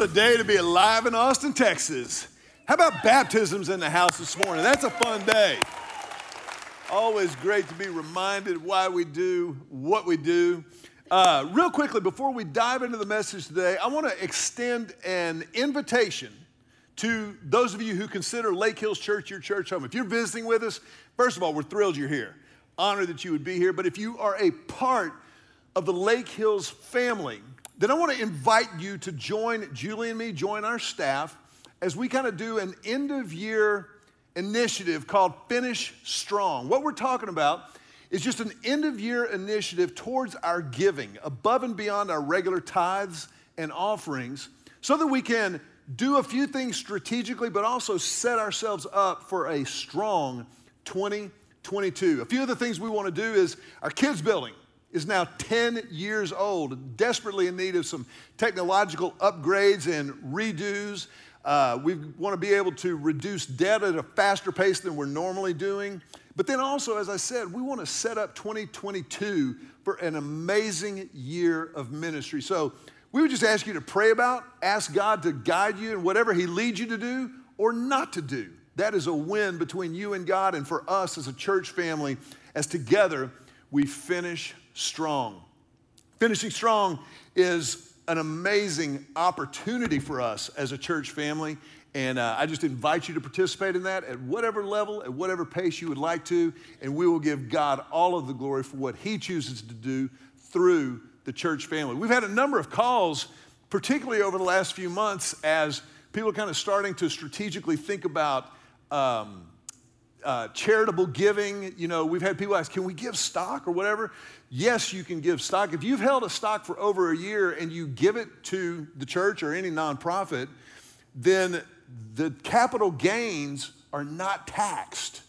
A day to be alive in Austin, Texas. How about baptisms in the house this morning? That's a fun day. Always great to be reminded why we do what we do. Uh, real quickly, before we dive into the message today, I want to extend an invitation to those of you who consider Lake Hills Church your church home. If you're visiting with us, first of all, we're thrilled you're here. Honored that you would be here. But if you are a part of the Lake Hills family, then I want to invite you to join Julie and me, join our staff, as we kind of do an end of year initiative called Finish Strong. What we're talking about is just an end of year initiative towards our giving, above and beyond our regular tithes and offerings, so that we can do a few things strategically, but also set ourselves up for a strong 2022. A few of the things we want to do is our kids' building is now 10 years old, desperately in need of some technological upgrades and redos. Uh, we want to be able to reduce debt at a faster pace than we're normally doing. But then also, as I said, we want to set up 2022 for an amazing year of ministry. So we would just ask you to pray about, ask God to guide you in whatever He leads you to do or not to do. That is a win between you and God and for us as a church family, as together we finish strong. Finishing strong is an amazing opportunity for us as a church family. And uh, I just invite you to participate in that at whatever level, at whatever pace you would like to. And we will give God all of the glory for what He chooses to do through the church family. We've had a number of calls, particularly over the last few months, as people are kind of starting to strategically think about. Um, uh, charitable giving. You know, we've had people ask, can we give stock or whatever? Yes, you can give stock. If you've held a stock for over a year and you give it to the church or any nonprofit, then the capital gains are not taxed.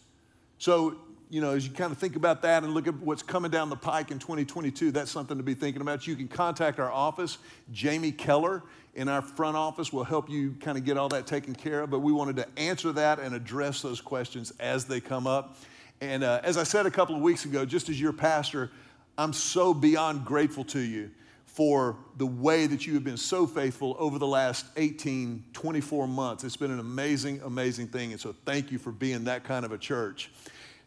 So, you know, as you kind of think about that and look at what's coming down the pike in 2022, that's something to be thinking about. You can contact our office, Jamie Keller in our front office will help you kind of get all that taken care of. But we wanted to answer that and address those questions as they come up. And uh, as I said a couple of weeks ago, just as your pastor, I'm so beyond grateful to you for the way that you have been so faithful over the last 18, 24 months. It's been an amazing, amazing thing. And so thank you for being that kind of a church.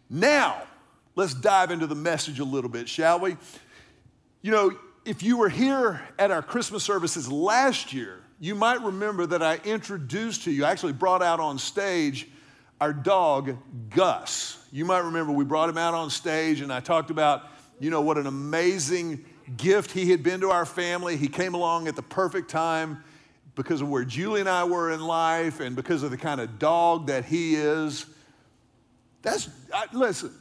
Now, let's dive into the message a little bit, shall we? You know, if you were here at our Christmas services last year, you might remember that I introduced to you, I actually brought out on stage our dog, Gus. You might remember we brought him out on stage and I talked about, you know, what an amazing gift he had been to our family. He came along at the perfect time because of where Julie and I were in life and because of the kind of dog that he is. That's, I, listen,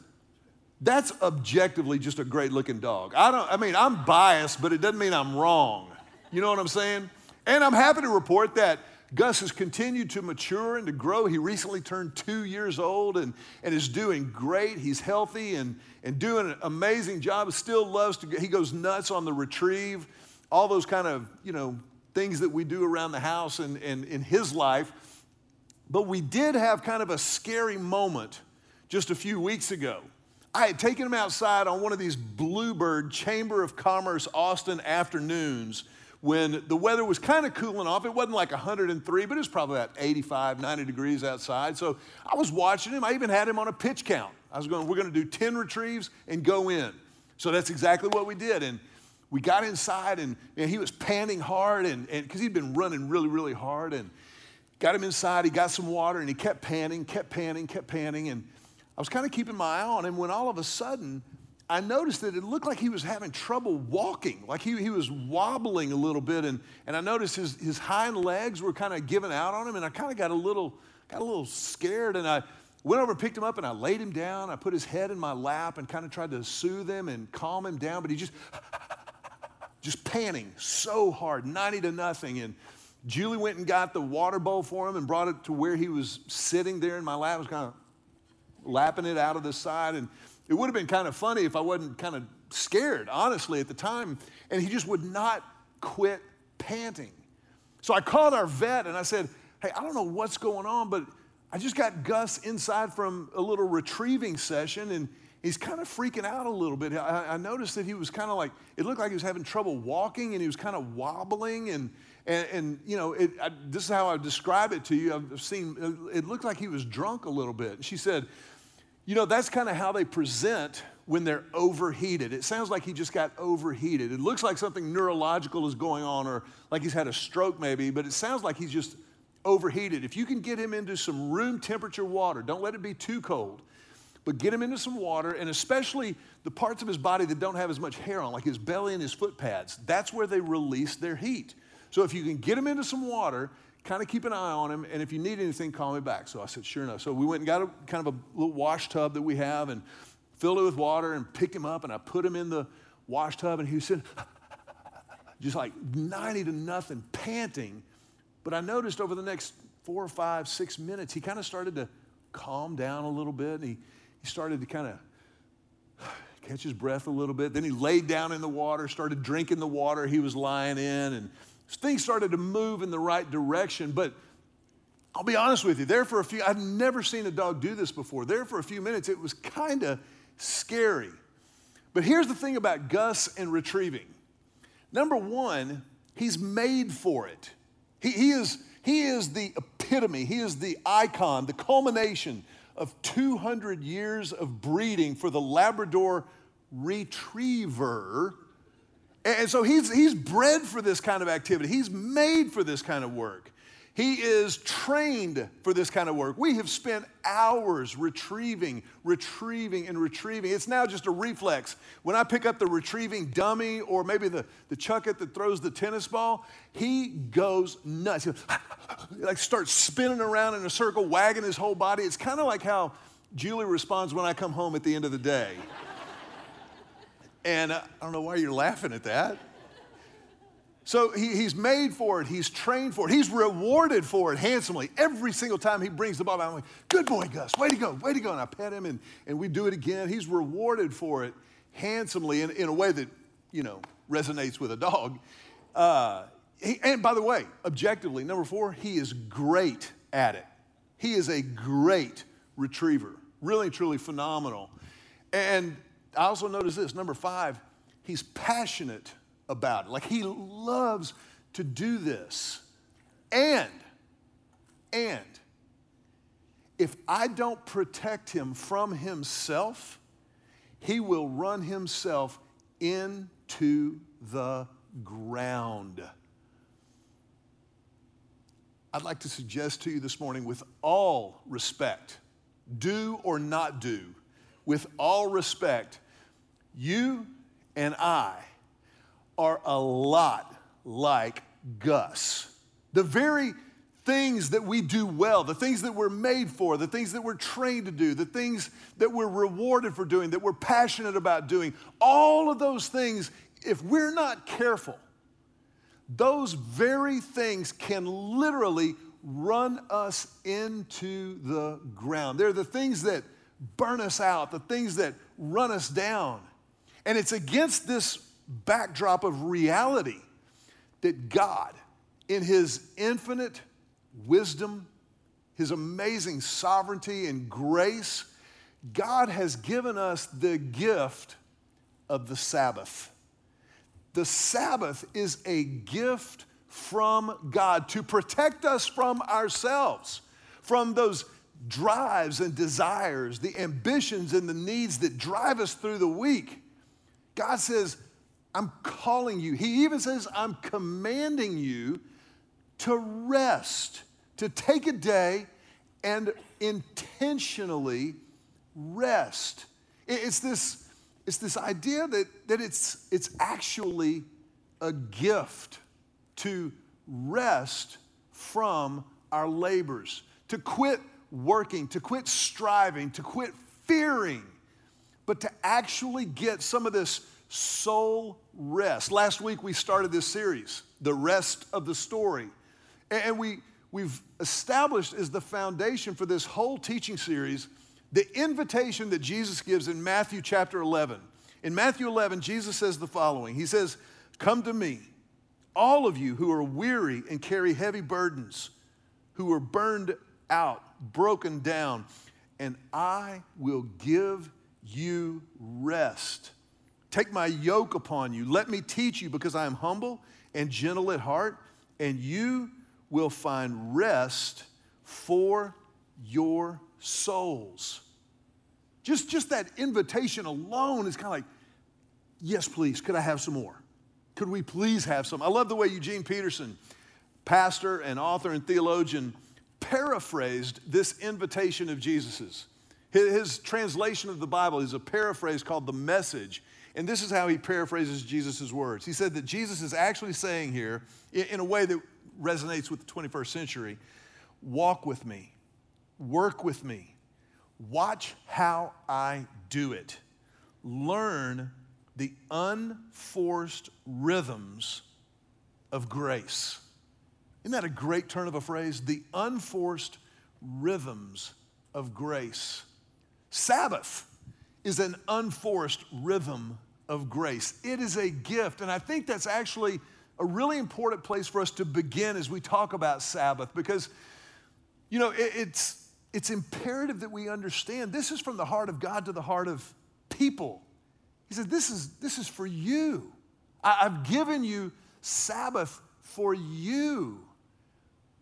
that's objectively just a great looking dog. I don't, I mean, I'm biased, but it doesn't mean I'm wrong. You know what I'm saying? And I'm happy to report that Gus has continued to mature and to grow. He recently turned two years old and, and is doing great. He's healthy and, and doing an amazing job. Still loves to, he goes nuts on the retrieve, all those kind of, you know, things that we do around the house and, and in his life. But we did have kind of a scary moment just a few weeks ago. I had taken him outside on one of these Bluebird Chamber of Commerce Austin afternoons when the weather was kind of cooling off. It wasn't like 103, but it was probably about 85, 90 degrees outside. So I was watching him. I even had him on a pitch count. I was going, we're going to do 10 retrieves and go in. So that's exactly what we did. And we got inside and, and he was panting hard and because he'd been running really, really hard and got him inside. He got some water and he kept panting, kept panting, kept panting. And I was kind of keeping my eye on him when all of a sudden I noticed that it looked like he was having trouble walking, like he, he was wobbling a little bit. And, and I noticed his, his hind legs were kind of giving out on him. And I kind of got a little, got a little scared. And I went over and picked him up and I laid him down. I put his head in my lap and kind of tried to soothe him and calm him down. But he just, just panting so hard, 90 to nothing. And Julie went and got the water bowl for him and brought it to where he was sitting there in my lap. I was kind of lapping it out of the side. And it would have been kind of funny if I wasn't kind of scared, honestly, at the time. And he just would not quit panting. So I called our vet and I said, Hey, I don't know what's going on, but I just got Gus inside from a little retrieving session and he's kind of freaking out a little bit. I, I noticed that he was kind of like, it looked like he was having trouble walking and he was kind of wobbling. And, and, and you know, it, I, this is how I describe it to you. I've seen, it looked like he was drunk a little bit. And she said, you know, that's kind of how they present when they're overheated. It sounds like he just got overheated. It looks like something neurological is going on or like he's had a stroke maybe, but it sounds like he's just overheated. If you can get him into some room temperature water, don't let it be too cold, but get him into some water and especially the parts of his body that don't have as much hair on, like his belly and his foot pads, that's where they release their heat. So if you can get him into some water, kind of keep an eye on him, and if you need anything, call me back. So I said, sure enough. So we went and got a kind of a little wash tub that we have and filled it with water and picked him up and I put him in the wash tub and he said, just like 90 to nothing, panting. But I noticed over the next four or five, six minutes, he kind of started to calm down a little bit. And he, he started to kind of catch his breath a little bit. Then he laid down in the water, started drinking the water he was lying in, and things started to move in the right direction. But I'll be honest with you, there for a few, I've never seen a dog do this before. There for a few minutes, it was kind of scary. But here's the thing about Gus and retrieving number one, he's made for it. He, he, is, he is the epitome, he is the icon, the culmination of 200 years of breeding for the Labrador retriever. And so he's, he's bred for this kind of activity. He's made for this kind of work. He is trained for this kind of work. We have spent hours retrieving, retrieving, and retrieving. It's now just a reflex. When I pick up the retrieving dummy or maybe the, the Chuckit that throws the tennis ball, he goes nuts. He like starts spinning around in a circle, wagging his whole body. It's kind of like how Julie responds when I come home at the end of the day. And uh, I don't know why you're laughing at that. So he, he's made for it, he's trained for it, he's rewarded for it handsomely. Every single time he brings the ball I'm like, good boy, Gus, way to go, way to go. And I pet him and, and we do it again. He's rewarded for it handsomely in, in a way that, you know, resonates with a dog. Uh, he, and by the way, objectively, number four, he is great at it. He is a great retriever, really, truly phenomenal. And I also notice this number five, he's passionate about it. Like he loves to do this. And, and, if I don't protect him from himself, he will run himself into the ground. I'd like to suggest to you this morning, with all respect, do or not do, with all respect, you and I are a lot like Gus. The very things that we do well, the things that we're made for, the things that we're trained to do, the things that we're rewarded for doing, that we're passionate about doing, all of those things, if we're not careful, those very things can literally run us into the ground. They're the things that burn us out, the things that run us down. And it's against this backdrop of reality that God, in His infinite wisdom, His amazing sovereignty and grace, God has given us the gift of the Sabbath. The Sabbath is a gift from God to protect us from ourselves, from those drives and desires, the ambitions and the needs that drive us through the week. God says, I'm calling you. He even says, I'm commanding you to rest, to take a day and intentionally rest. It's this, it's this idea that, that it's, it's actually a gift to rest from our labors, to quit working, to quit striving, to quit fearing, but to actually get some of this soul rest. Last week we started this series, The Rest of the Story. And we, we've established as the foundation for this whole teaching series the invitation that Jesus gives in Matthew chapter 11. In Matthew 11, Jesus says the following He says, Come to me, all of you who are weary and carry heavy burdens, who are burned out, broken down, and I will give you rest. Take my yoke upon you. Let me teach you because I am humble and gentle at heart, and you will find rest for your souls. Just, just that invitation alone is kind of like, yes, please, could I have some more? Could we please have some? I love the way Eugene Peterson, pastor and author and theologian, paraphrased this invitation of Jesus's. His, translation of the Bible is a paraphrase called the message. And this is how he paraphrases Jesus' words. He said that Jesus is actually saying here, in a way that resonates with the 21st century walk with me, work with me, watch how I do it, learn the unforced rhythms of grace. Isn't that a great turn of a phrase? The unforced rhythms of grace. Sabbath is an unforced rhythm of grace. It is a gift. And I think that's actually a really important place for us to begin as we talk about Sabbath because, you know, it, it's, it's imperative that we understand this is from the heart of God to the heart of people. He said, This is, this is for you. I, I've given you Sabbath for you.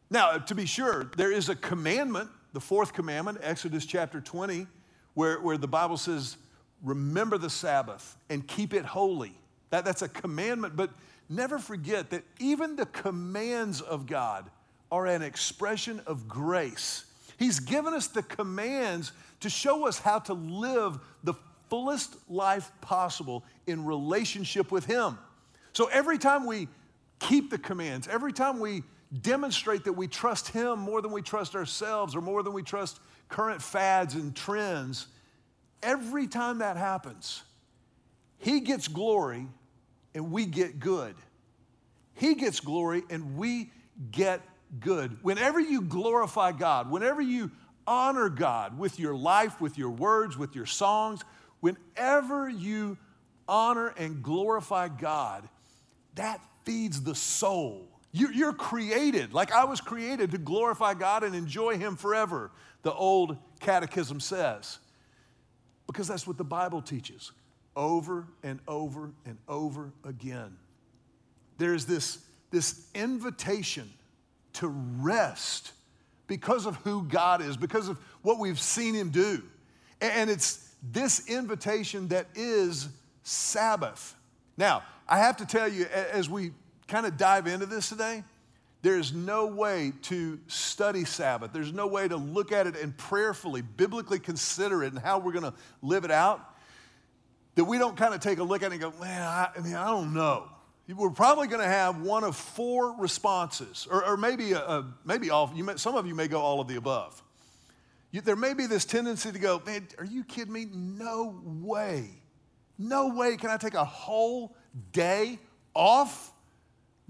Now, to be sure, there is a commandment, the fourth commandment, Exodus chapter 20 where, where the Bible says, remember the Sabbath and keep it holy. That, that's a commandment, but never forget that even the commands of God are an expression of grace. He's given us the commands to show us how to live the fullest life possible in relationship with Him. So every time we keep the commands, every time we demonstrate that we trust Him more than we trust ourselves or more than we trust current fads and trends, every time that happens, He gets glory and we get good. He gets glory and we get good. Whenever you glorify God, whenever you honor God with your life, with your words, with your songs, whenever you honor and glorify God, that feeds the soul. You're created, like I was created, to glorify God and enjoy Him forever the old catechism says. Because that's what the Bible teaches over and over and over again. There's this, this invitation to rest because of who God is, because of what we've seen Him do. And it's this invitation that is Sabbath. Now, I have to tell you, as we kind of dive into this today, there's no way to study Sabbath. There's no way to look at it and prayerfully, biblically consider it and how we're going to live it out that we don't kind of take a look at it and go, man, I, I mean, I don't know. We're probably going to have one of four responses, or, or maybe, a, a, maybe all, you may, some of you may go all of the above. You, there may be this tendency to go, man, are you kidding me? No way. No way can I take a whole day off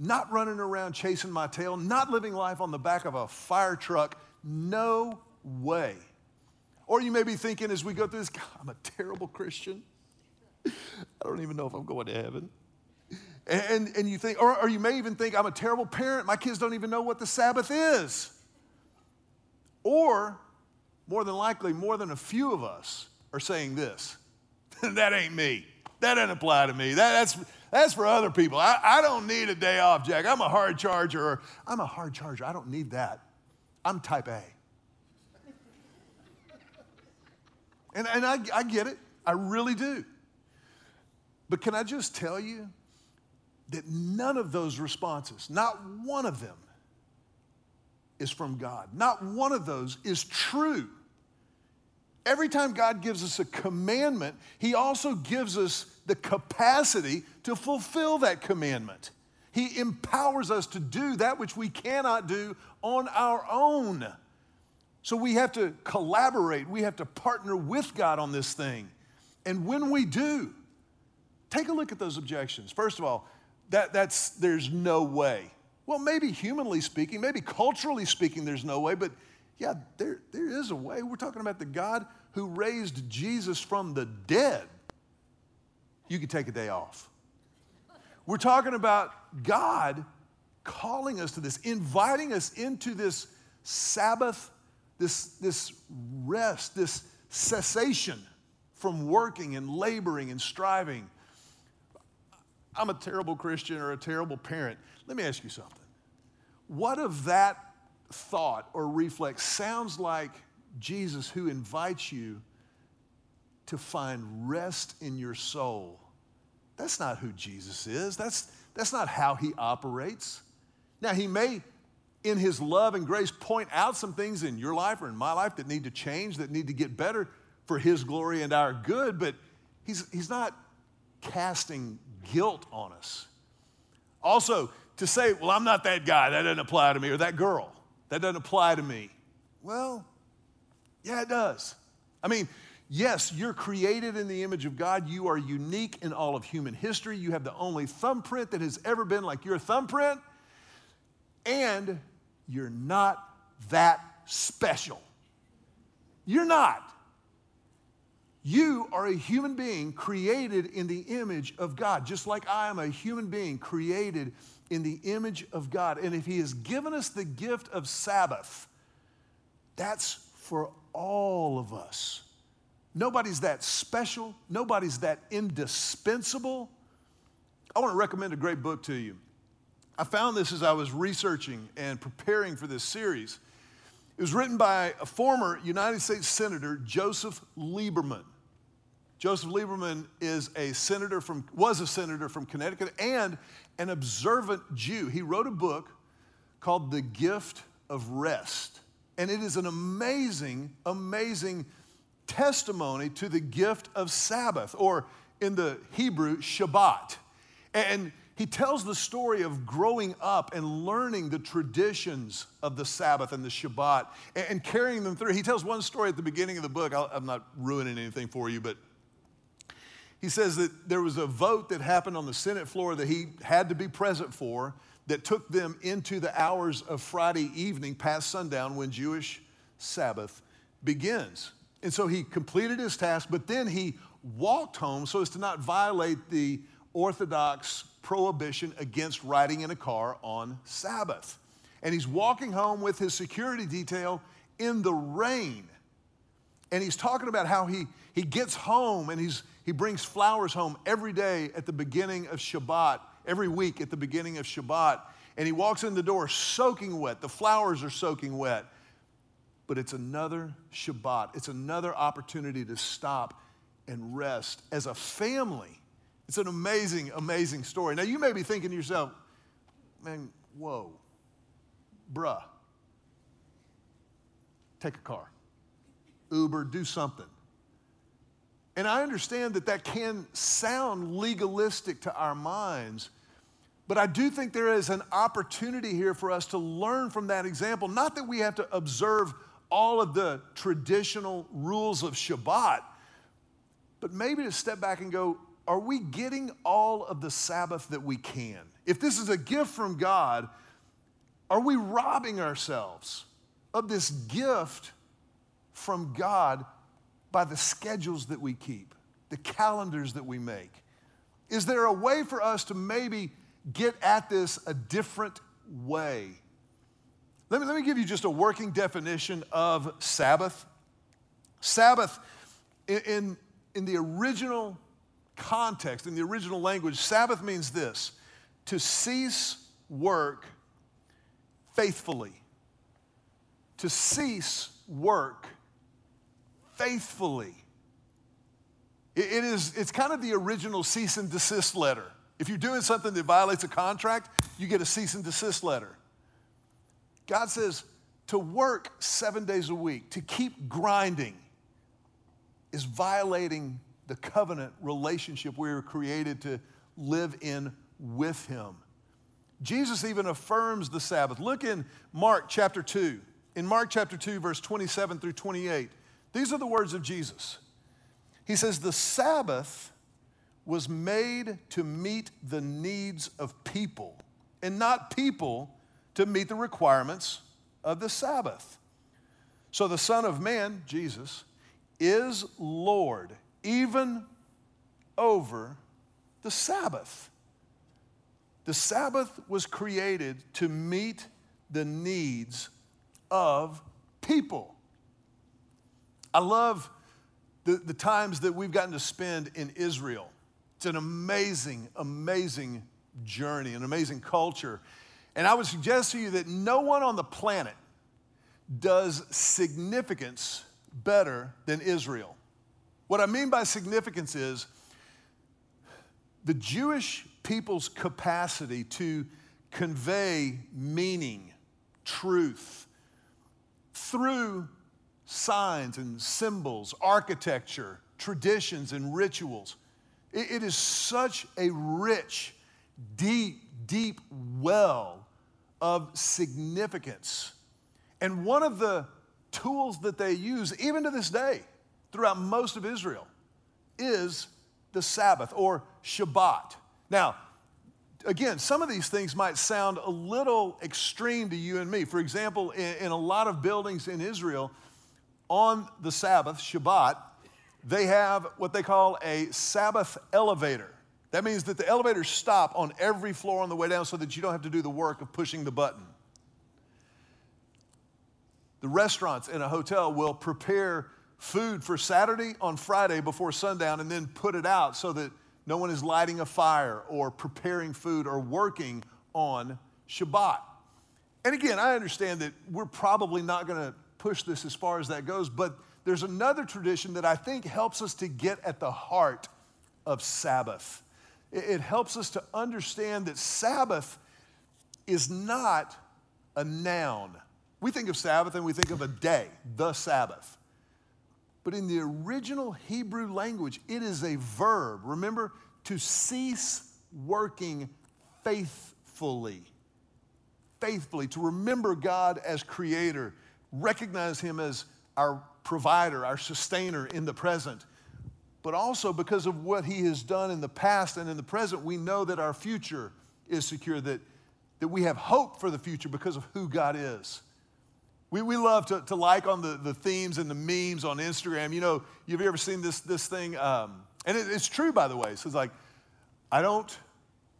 not running around chasing my tail, not living life on the back of a fire truck. No way. Or you may be thinking as we go through this, I'm a terrible Christian. I don't even know if I'm going to heaven. And, and you think, or, or you may even think, I'm a terrible parent. My kids don't even know what the Sabbath is. Or, more than likely, more than a few of us are saying this that ain't me. That doesn't apply to me. That, that's, that's for other people. I, I don't need a day off, Jack. I'm a hard charger. Or, I'm a hard charger. I don't need that. I'm type A. And, and I, I get it. I really do. But can I just tell you that none of those responses, not one of them, is from God. Not one of those is true. Every time God gives us a commandment, He also gives us the capacity to fulfill that commandment. He empowers us to do that which we cannot do on our own. So we have to collaborate, we have to partner with God on this thing. And when we do, take a look at those objections. First of all, that, that's, there's no way. Well, maybe humanly speaking, maybe culturally speaking, there's no way, but yeah, there, there is a way. We're talking about the God who raised Jesus from the dead. You could take a day off. We're talking about God calling us to this, inviting us into this Sabbath, this, this rest, this cessation from working and laboring and striving. I'm a terrible Christian or a terrible parent. Let me ask you something. What of that thought or reflex sounds like Jesus who invites you to find rest in your soul? That's not who Jesus is. That's, that's not how he operates. Now, he may, in his love and grace, point out some things in your life or in my life that need to change, that need to get better for his glory and our good, but he's, he's not casting guilt on us. Also, to say, well, I'm not that guy, that doesn't apply to me, or that girl, that doesn't apply to me. Well, yeah, it does. I mean, yes, you're created in the image of God. You are unique in all of human history. You have the only thumbprint that has ever been like your thumbprint and you're not that special. You're not. You are a human being created in the image of God, just like I am a human being created in the image of God. And if He has given us the gift of Sabbath, that's for all of us. Nobody's that special, nobody's that indispensable. I want to recommend a great book to you. I found this as I was researching and preparing for this series. It was written by a former United States Senator, Joseph Lieberman. Joseph Lieberman is a senator from, was a senator from Connecticut and an observant Jew. He wrote a book called The Gift of Rest. And it is an amazing, amazing testimony to the gift of Sabbath, or in the Hebrew, Shabbat. And he tells the story of growing up and learning the traditions of the Sabbath and the Shabbat and, carrying them through. He tells one story at the beginning of the book. i am not ruining anything for you, but he says that there was a vote that happened on the Senate floor that he had to be present for that took them into the hours of Friday evening past sundown when Jewish Sabbath begins. And so he completed his task, but then he walked home so as to not violate the Orthodox prohibition against riding in a car on Sabbath. And he's walking home with his security detail in the rain. And he's talking about how he, he gets home and he's, he brings flowers home every day at the beginning of Shabbat, every week at the beginning of Shabbat. And he walks in the door soaking wet. The flowers are soaking wet. But it's another Shabbat, it's another opportunity to stop and rest as a family it's an amazing, amazing story. Now, you may be thinking to yourself, man, whoa, bruh, take a car, Uber, do something. And I understand that that can sound legalistic to our minds, but I do think there is an opportunity here for us to learn from that example. Not that we have to observe all of the traditional rules of Shabbat, but maybe to step back and go, are we getting all of the Sabbath that we can? If this is a gift from God, are we robbing ourselves of this gift from God by the schedules that we keep, the calendars that we make? Is there a way for us to maybe get at this a different way? Let me, let me give you just a working definition of Sabbath. Sabbath, in, in, the original context, in the original language, Sabbath means this to cease work faithfully. To cease work faithfully. It is, it's kind of the original cease and desist letter. If you're doing something that violates a contract, you get a cease and desist letter. God says to work seven days a week, to keep grinding, is violating the covenant relationship we were created to live in with Him. Jesus even affirms the Sabbath. Look in Mark chapter 2. In Mark chapter 2, verse 27 through 28, these are the words of Jesus. He says, The Sabbath was made to meet the needs of people and not people to meet the requirements of the Sabbath. So the Son of Man, Jesus, is Lord even over the Sabbath. The Sabbath was created to meet the needs of people. I love the, the times that we've gotten to spend in Israel. It's an amazing, amazing journey, an amazing culture. And I would suggest to you that no one on the planet does significance better than Israel. What I mean by significance is the Jewish people's capacity to convey meaning, truth, through signs and symbols, architecture, traditions, and rituals. it, is such a rich, deep, deep well of significance. And one of the tools that they use, even to this day, throughout most of Israel, is the Sabbath or Shabbat. Now, again, some of these things might sound a little extreme to you and me. For example, in, in, a lot of buildings in Israel, on the Sabbath, Shabbat, they have what they call a Sabbath elevator. That means that the elevators stop on every floor on the way down so that you don't have to do the work of pushing the button. The restaurants in a hotel will prepare food for Saturday on Friday before sundown and then put it out so that no one is lighting a fire or preparing food or working on Shabbat. And again, I understand that we're probably not going to push this as far as that goes, but there's another tradition that I think helps us to get at the heart of Sabbath. It helps us to understand that Sabbath is not a noun. We think of Sabbath and we think of a day, the Sabbath. But in the original Hebrew language, it is a verb. Remember, to cease working faithfully. Faithfully, to remember God as creator, recognize Him as our provider, our sustainer in the present. But also because of what He has done in the past and in the present, we know that our future is secure, that, that we have hope for the future because of who God is. We, we love to, to like on the, the themes and the memes on Instagram. You know, you've ever seen this, this thing? Um, and it, it's true, by the way. So it's like, I don't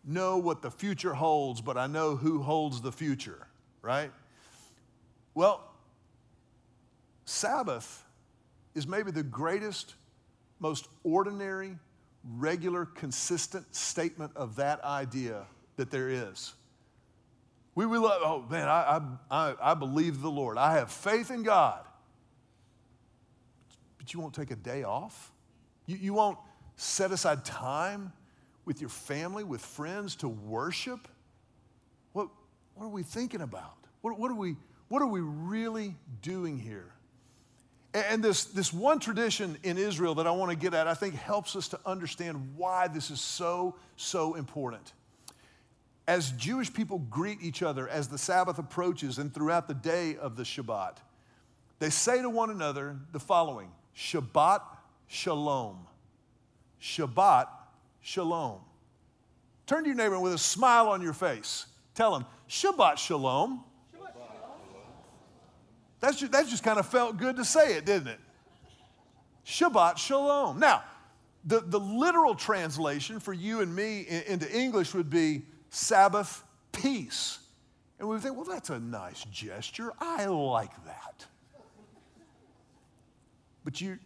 know what the future holds, but I know who holds the future, right? Well, Sabbath is maybe the greatest, most ordinary, regular, consistent statement of that idea that there is. We, we love, oh man, I, I, I believe the Lord. I have faith in God. But you won't take a day off? You, you won't set aside time with your family, with friends to worship? What, what are we thinking about? What, what, are we, what are we really doing here? And this, this one tradition in Israel that I want to get at, I think helps us to understand why this is so, so important as Jewish people greet each other as the Sabbath approaches and throughout the day of the Shabbat, they say to one another the following Shabbat Shalom. Shabbat Shalom. Turn to your neighbor with a smile on your face. Tell him, Shabbat Shalom. That's just, that just kind of felt good to say it, didn't it? Shabbat Shalom. Now, the, the literal translation for you and me into English would be Sabbath peace. And we would think, well, that's a nice gesture. I like that. But you,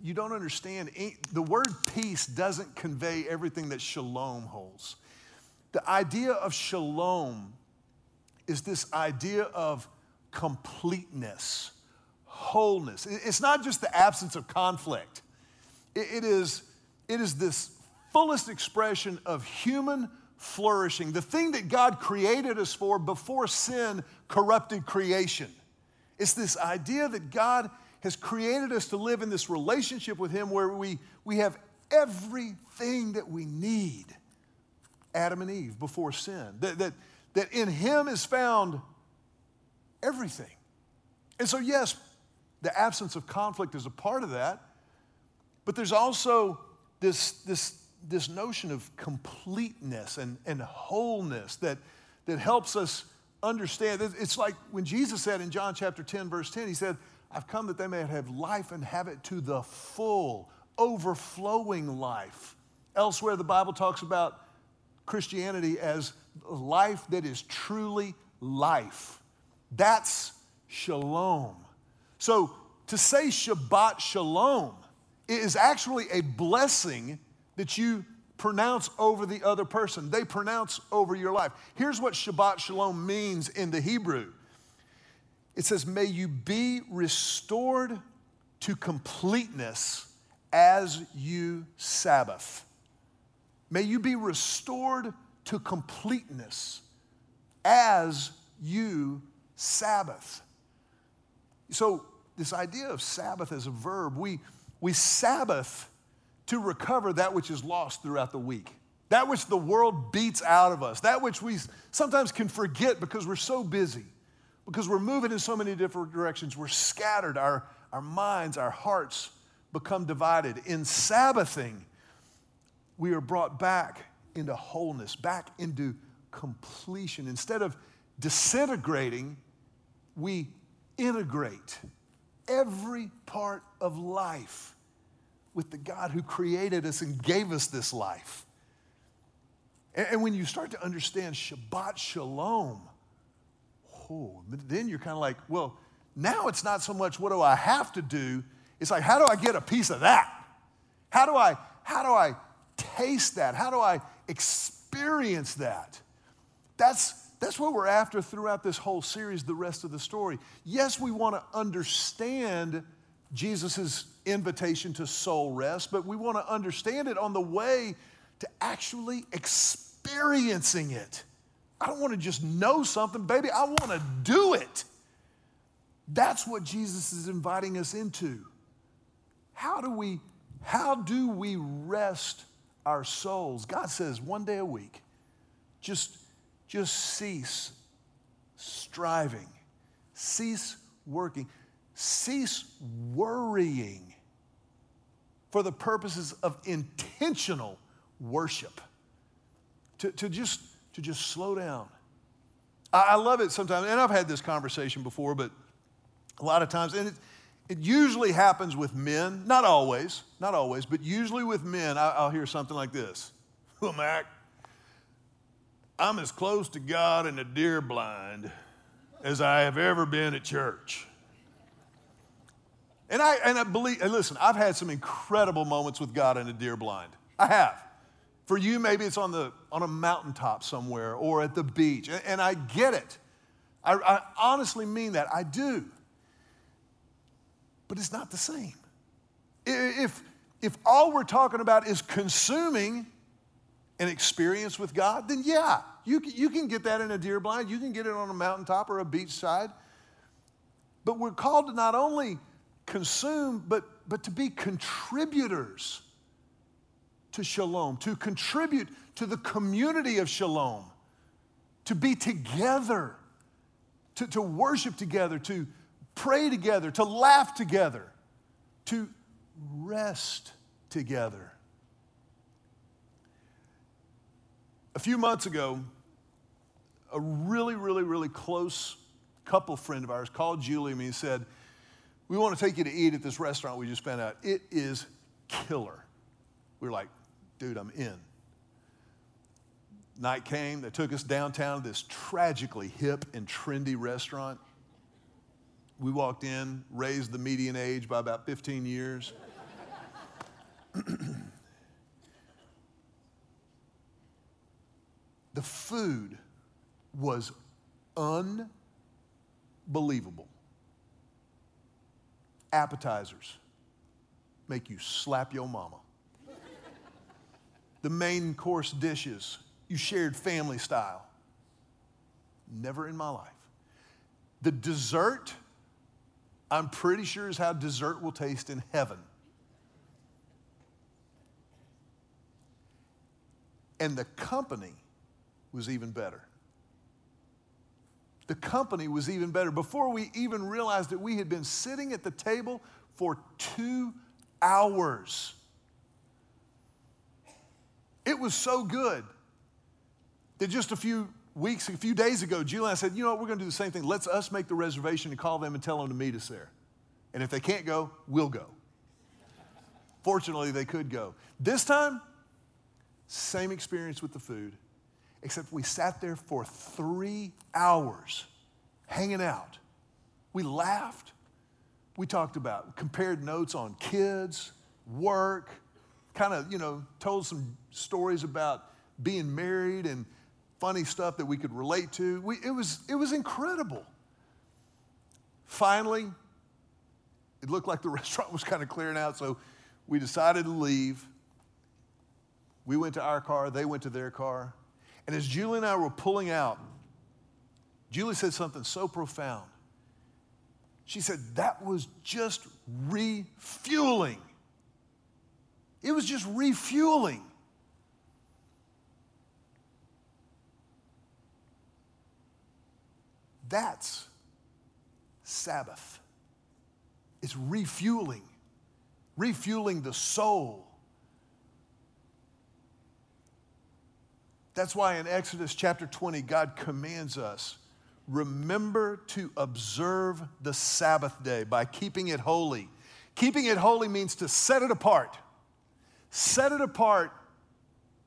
you don't understand. The word peace doesn't convey everything that shalom holds. The idea of shalom is this idea of completeness, wholeness. It's not just the absence of conflict, it is, it is this fullest expression of human flourishing, the thing that God created us for before sin corrupted creation. It's this idea that God has created us to live in this relationship with Him where we, we have everything that we need. Adam and Eve before sin. That, that, that in Him is found everything. And so, yes, the absence of conflict is a part of that, but there's also this, this this notion of completeness and, and wholeness that, that helps us understand. It's like when Jesus said in John chapter 10, verse 10, he said, I've come that they may have life and have it to the full, overflowing life. Elsewhere, the Bible talks about Christianity as life that is truly life. That's shalom. So to say Shabbat shalom is actually a blessing that you pronounce over the other person. They pronounce over your life. Here's what Shabbat shalom means in the Hebrew it says, May you be restored to completeness as you Sabbath. May you be restored to completeness as you Sabbath. So, this idea of Sabbath as a verb, we, we Sabbath to recover that which is lost throughout the week, that which the world beats out of us, that which we sometimes can forget because we're so busy, because we're moving in so many different directions. We're scattered, our, our minds, our hearts become divided. In Sabbathing, we are brought back into wholeness, back into completion. Instead of disintegrating, we integrate every part of life with the God who created us and gave us this life. And, when you start to understand Shabbat Shalom, oh, then you're kind of like, well, now it's not so much what do I have to do, it's like, how do I get a piece of that? How do I, how do I taste that? How do I experience that? That's, that's what we're after throughout this whole series, the rest of the story. Yes, we want to understand Jesus' invitation to soul rest, but we want to understand it on the way to actually experiencing it. I don't want to just know something, baby. I want to do it. That's what Jesus is inviting us into. How do we how do we rest our souls? God says one day a week. Just just cease striving. Cease working cease worrying for the purposes of intentional worship. To, to, just, to just slow down. I, I love it sometimes, and I've had this conversation before, but a lot of times, and it, it usually happens with men, not always, not always, but usually with men, I, I'll hear something like this Well, Mac, I'm as close to God in a deer blind as I have ever been at church. And I, and I believe, and listen, I've had some incredible moments with God in a deer blind. I have. For you, maybe it's on, the, on a mountaintop somewhere or at the beach. And, and I get it. I, I honestly mean that. I do. But it's not the same. If, if all we're talking about is consuming an experience with God, then yeah, you you can get that in a deer blind. You can get it on a mountaintop or a beach side. But we're called to not only consume, but, but to be contributors to shalom, to contribute to the community of shalom, to be together, to, to worship together, to pray together, to laugh together, to rest together. A few months ago, a really, really, really close couple friend of ours called Julie and me and said, we want to take you to eat at this restaurant we just found out. It is killer. We were like, dude, I'm in. Night came, they took us downtown to this tragically hip and trendy restaurant. We walked in, raised the median age by about 15 years. the food was unbelievable appetizers make you slap your mama. the main course dishes, you shared family style. Never in my life. The dessert, I'm pretty sure is how dessert will taste in heaven. And the company was even better the company was even better. Before we even realized that we had been sitting at the table for two hours. It was so good that just a few weeks, a few days ago, I said, you know what, we're going to do the same thing. Let's us make the reservation and call them and tell them to meet us there. And if they can't go, we'll go. Fortunately, they could go. This time, same experience with the food, except we sat there for three hours hanging out. We laughed. We talked about, compared notes on kids, work, kind of, you know, told some stories about being married and funny stuff that we could relate to. We, it, was, it was incredible. Finally, it looked like the restaurant was kind of clearing out, so we decided to leave. We went to our car, they went to their car. And as Julie and I were pulling out, Julie said something so profound. She said, That was just refueling. It was just refueling. That's Sabbath. It's refueling, refueling the soul. That's why in Exodus chapter 20, God commands us remember to observe the Sabbath day by keeping it holy. Keeping it holy means to set it apart. Set it apart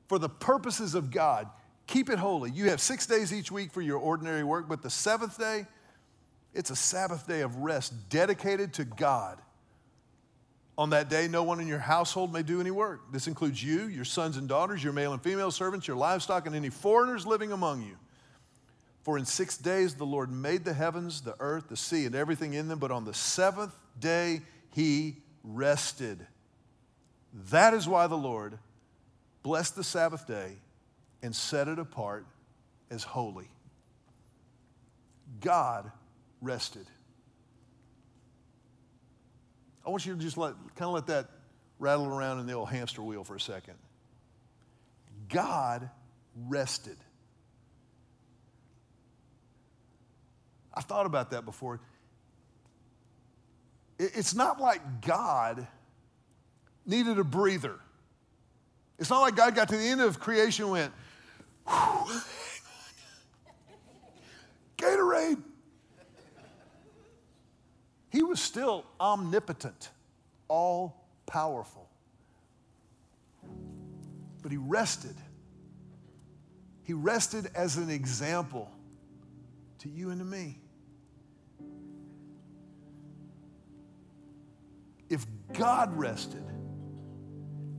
for the purposes of God. Keep it holy. You have six days each week for your ordinary work, but the seventh day, it's a Sabbath day of rest dedicated to God. On that day, no one in your household may do any work. This includes you, your sons and daughters, your male and female servants, your livestock, and any foreigners living among you. For in six days the Lord made the heavens, the earth, the sea, and everything in them, but on the seventh day he rested. That is why the Lord blessed the Sabbath day and set it apart as holy. God rested. I want you to just let, kind of let that rattle around in the old hamster wheel for a second. God rested. I've thought about that before. It's not like God needed a breather. It's not like God got to the end of creation and went, Gatorade. He was still omnipotent, all powerful. But he rested. He rested as an example to you and to me. If God rested,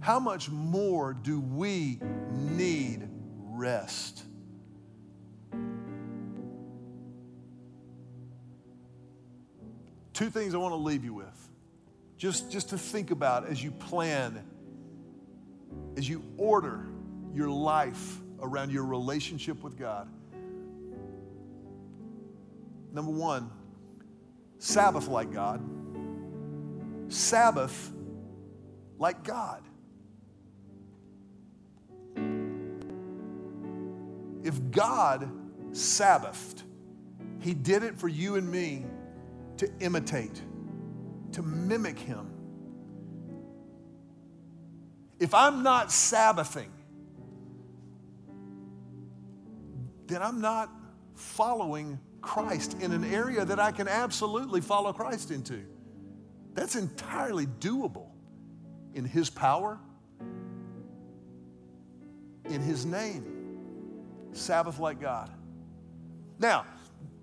how much more do we need rest? Two things I want to leave you with, just, just to think about as you plan, as you order your life around your relationship with God. Number one, Sabbath like God. Sabbath like God. If God Sabbathed, He did it for you and me to imitate, to mimic Him. If I'm not Sabbathing, then I'm not following Christ in an area that I can absolutely follow Christ into. That's entirely doable in His power, in His name. Sabbath like God. Now,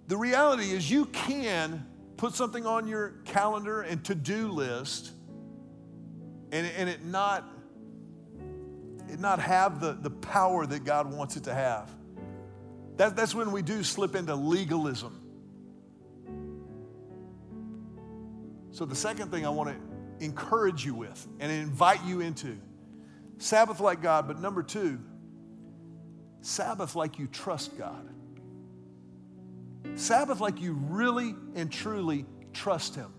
the reality is you can put something on your calendar and to do list and, and it not it not have the, the power that God wants it to have. That, that's when we do slip into legalism. So, the second thing I want to encourage you with and invite you into Sabbath like God, but number two, Sabbath like you trust God. Sabbath like you really and truly trust Him.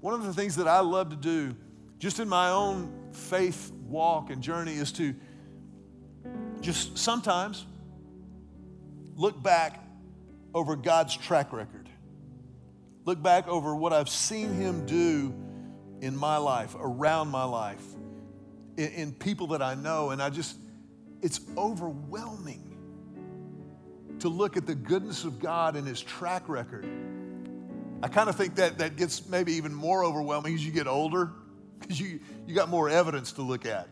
One of the things that I love to do, just in my own faith walk and journey, is to just sometimes look back over God's track record. Look back over what I've seen Him do in my life, around my life, in, in people that I know, and I just, it's overwhelming to look at the goodness of God and His track record. I kind of think that that gets maybe even more overwhelming as you get older because you, you got more evidence to look at.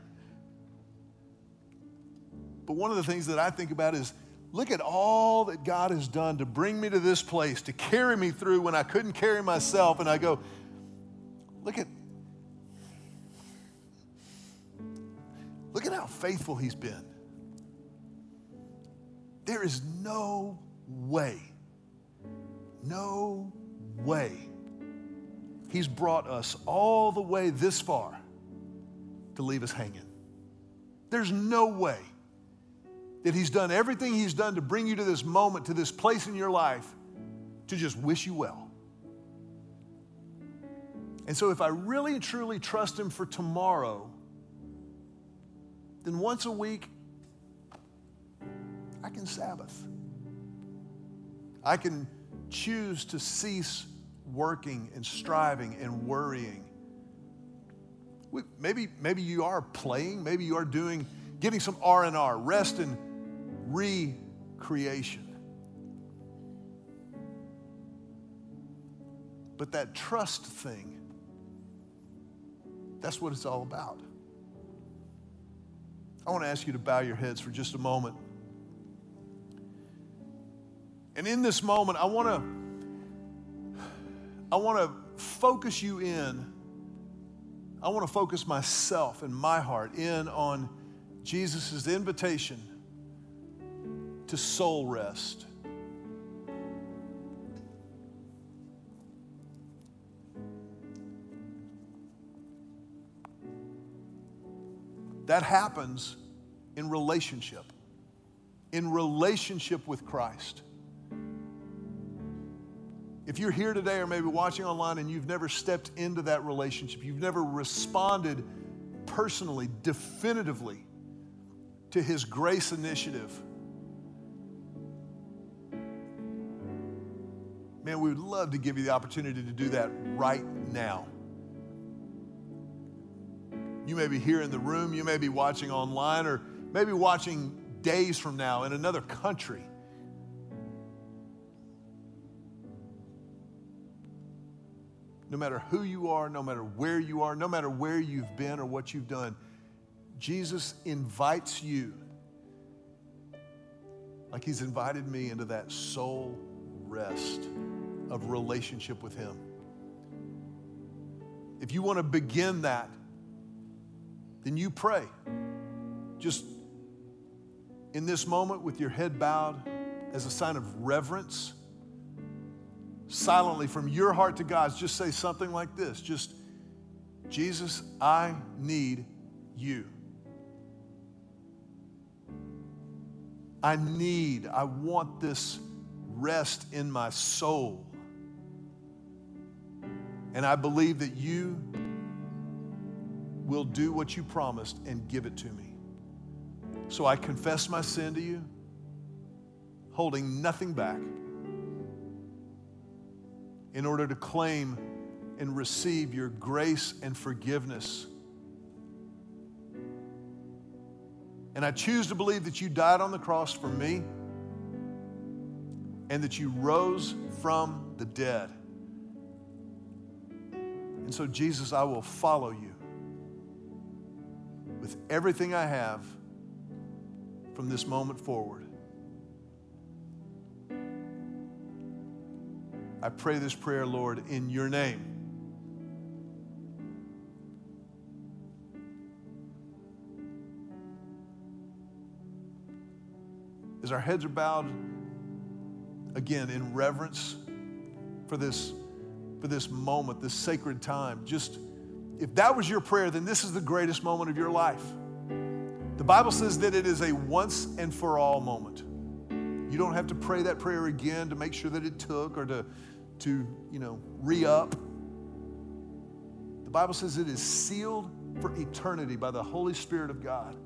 But one of the things that I think about is look at all that God has done to bring me to this place, to carry me through when I couldn't carry myself. And I go, look at, look at how faithful He's been. There is no way, no way He's brought us all the way this far to leave us hanging. There's no way that He's done everything He's done to bring you to this moment, to this place in your life, to just wish you well. And so, if I really truly trust Him for tomorrow, then once a week, I can Sabbath. I can choose to cease working and striving and worrying. Maybe, maybe you are playing, maybe you are doing, getting some R&R, rest and recreation. But that trust thing, that's what it's all about. I want to ask you to bow your heads for just a moment. And in this moment, I want to I want to focus you in. I want to focus myself and my heart in on Jesus' invitation to soul rest. That happens in relationship, in relationship with Christ. If you're here today or maybe watching online and you've never stepped into that relationship, you've never responded personally, definitively to His grace initiative, man, we would love to give you the opportunity to do that right now. You may be here in the room, you may be watching online, or maybe watching days from now in another country. No matter who you are, no matter where you are, no matter where you've been or what you've done, Jesus invites you, like He's invited me into that soul rest of relationship with Him. If you want to begin that, then you pray. Just in this moment with your head bowed as a sign of reverence silently from your heart to God's, just say something like this just, Jesus, I need you. I need, I want this rest in my soul. And I believe that you will do what you promised and give it to me. So I confess my sin to you, holding nothing back in order to claim and receive your grace and forgiveness. And I choose to believe that you died on the cross for me and that you rose from the dead. And so, Jesus, I will follow you with everything I have from this moment forward. I pray this prayer, Lord, in your name. As our heads are bowed, again, in reverence for this, for this moment, this sacred time, just if that was your prayer, then this is the greatest moment of your life. The Bible says that it is a once and for all moment. You don't have to pray that prayer again to make sure that it took or to to, you know, re up. The Bible says it is sealed for eternity by the Holy Spirit of God.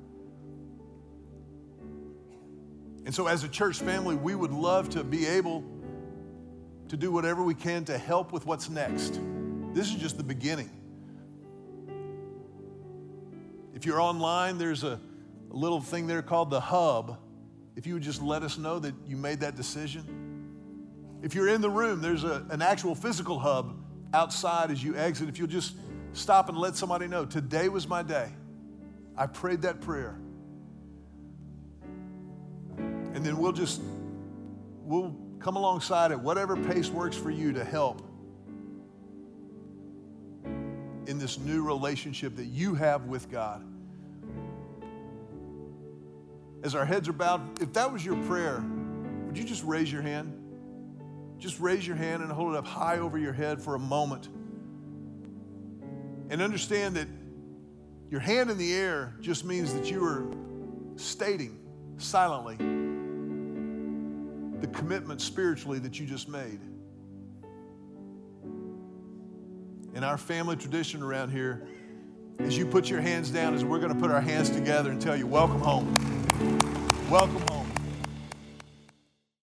And so, as a church family, we would love to be able to do whatever we can to help with what's next. This is just the beginning. If you're online, there's a, a little thing there called the hub. If you would just let us know that you made that decision. If you're in the room, there's a, an actual physical hub outside as you exit. If you'll just stop and let somebody know, today was my day. I prayed that prayer. And then we'll just, we'll come alongside at whatever pace works for you to help in this new relationship that you have with God. As our heads are bowed, if that was your prayer, would you just raise your hand? Just raise your hand and hold it up high over your head for a moment. And understand that your hand in the air just means that you are stating silently the commitment spiritually that you just made. In our family tradition around here, as you put your hands down, as we're going to put our hands together and tell you, welcome home. Welcome home.